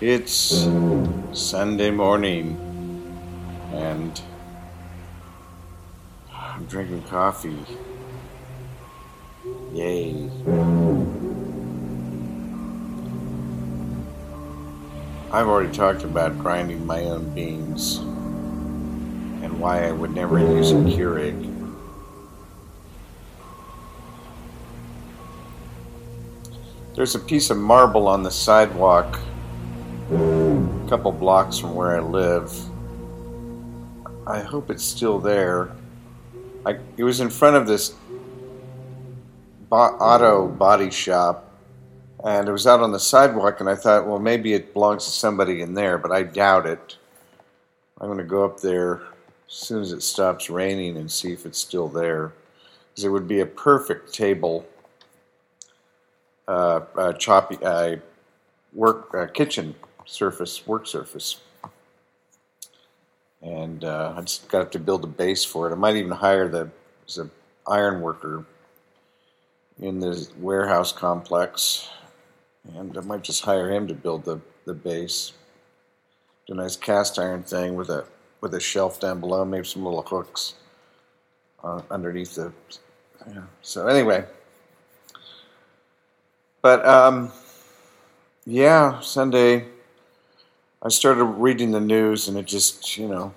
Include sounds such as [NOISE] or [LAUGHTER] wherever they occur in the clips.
It's Sunday morning and I'm drinking coffee. Yay. I've already talked about grinding my own beans and why I would never use a Keurig. There's a piece of marble on the sidewalk a couple blocks from where I live. I hope it's still there. I, it was in front of this auto body shop, and it was out on the sidewalk, and I thought, well, maybe it belongs to somebody in there, but I doubt it. I'm going to go up there as soon as it stops raining and see if it's still there, because it would be a perfect table uh, uh, choppy uh, work uh, kitchen surface work surface, and uh, I just got to build a base for it. I might even hire the an iron worker in the warehouse complex, and I might just hire him to build the the base. Do a nice cast iron thing with a with a shelf down below, maybe some little hooks uh, underneath the. Yeah. So anyway. But um, yeah, Sunday, I started reading the news and it just, you know,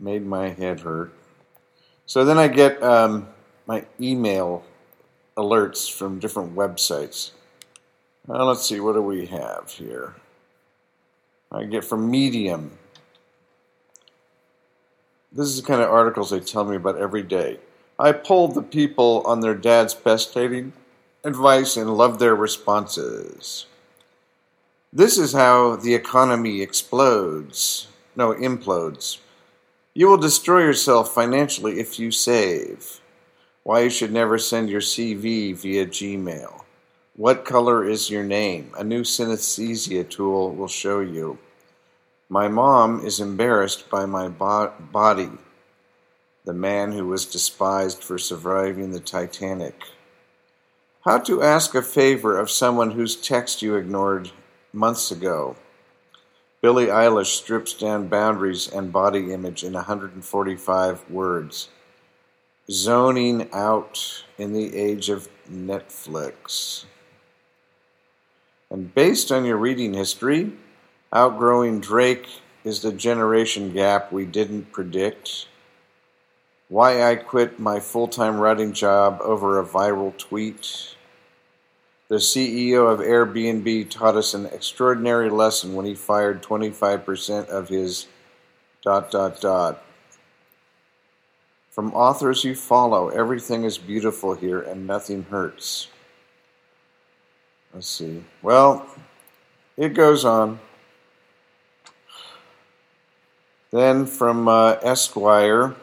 made my head hurt. So then I get um, my email alerts from different websites. Now let's see, what do we have here? I get from Medium. This is the kind of articles they tell me about every day. I polled the people on their dad's best dating advice and loved their responses. This is how the economy explodes. No, implodes. You will destroy yourself financially if you save. Why you should never send your CV via Gmail. What color is your name? A new synesthesia tool will show you. My mom is embarrassed by my bo- body. The man who was despised for surviving the Titanic. How to ask a favor of someone whose text you ignored months ago. Billie Eilish strips down boundaries and body image in 145 words. Zoning out in the age of Netflix. And based on your reading history, outgrowing Drake is the generation gap we didn't predict. Why I quit my full time writing job over a viral tweet. The CEO of Airbnb taught us an extraordinary lesson when he fired 25% of his dot dot dot. From authors you follow, everything is beautiful here and nothing hurts. Let's see. Well, it goes on. Then from uh, Esquire.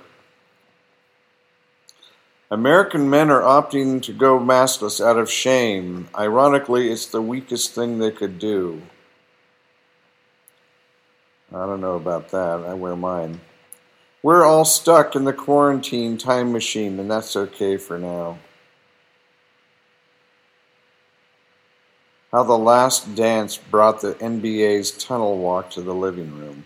American men are opting to go maskless out of shame. Ironically, it's the weakest thing they could do. I don't know about that. I wear mine. We're all stuck in the quarantine time machine, and that's okay for now. How the last dance brought the NBA's tunnel walk to the living room.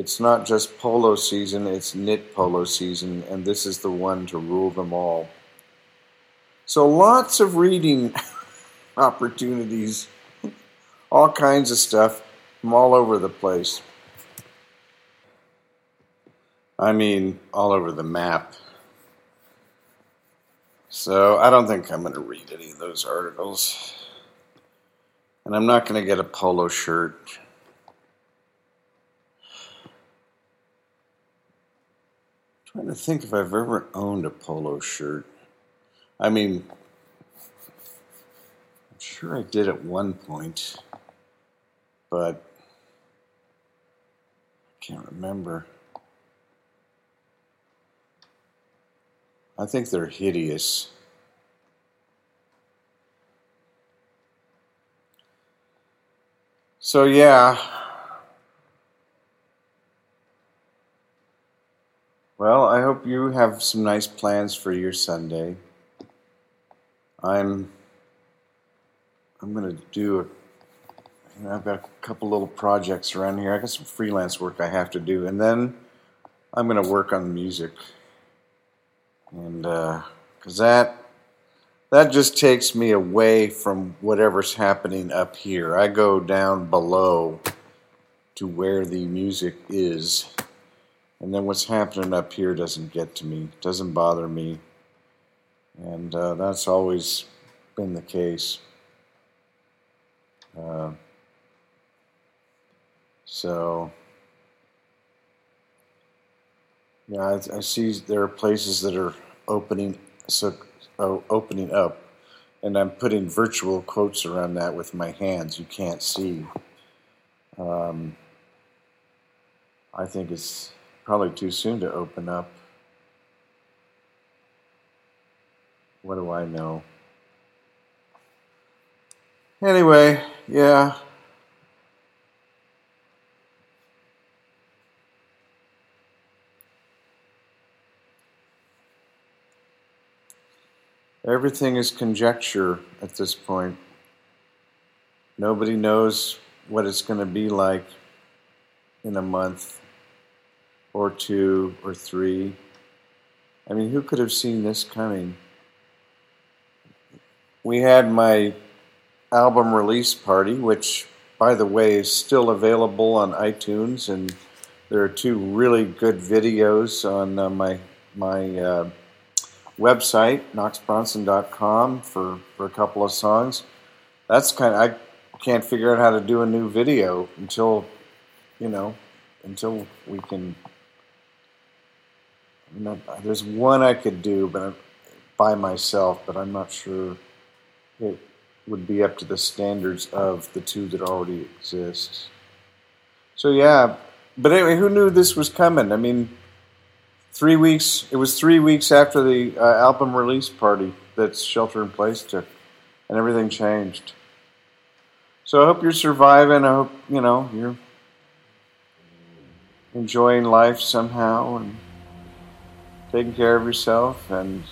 It's not just polo season, it's knit polo season, and this is the one to rule them all. So lots of reading [LAUGHS] opportunities, all kinds of stuff from all over the place. I mean, all over the map. So I don't think I'm going to read any of those articles. And I'm not going to get a polo shirt. Trying to think if I've ever owned a polo shirt. I mean, I'm sure I did at one point, but I can't remember. I think they're hideous. So, yeah. Well, I hope you have some nice plans for your Sunday. I'm I'm gonna do. You know, I've got a couple little projects around here. I got some freelance work I have to do, and then I'm gonna work on music, and because uh, that that just takes me away from whatever's happening up here. I go down below to where the music is. And then what's happening up here doesn't get to me, doesn't bother me. And uh, that's always been the case. Uh, so, yeah, I, I, see there are places that are opening, so uh, opening up, and I'm putting virtual quotes around that with my hands. You can't see. Um, I think it's probably too soon to open up. What do I know? Anyway, yeah. Everything is conjecture at this point. Nobody knows what it's going to be like in a month or two or three. I mean, who could have seen this coming? We had my album release party, which, by the way, is still available on iTunes, and there are two really good videos on uh, my my uh, website, knoxbronson.com, for for a couple of songs. That's kind of I can't figure out how to do a new video until you know until we can not, there's one I could do, but by myself, but I'm not sure it would be up to the standards of the two that already exist. So yeah, but anyway, who knew this was coming? I mean, three weeks. It was three weeks after the uh, album release party that Shelter in Place took, and everything changed. So I hope you're surviving. I hope you know you're enjoying life somehow and taking care of yourself and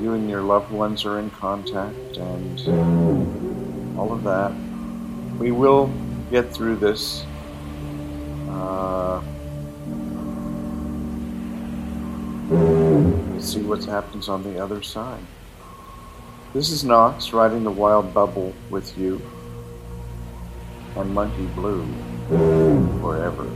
you and your loved ones are in contact and all of that. We will get through this. Uh, let's see what happens on the other side. This is Knox riding the wild bubble with you and Monkey Blue forever.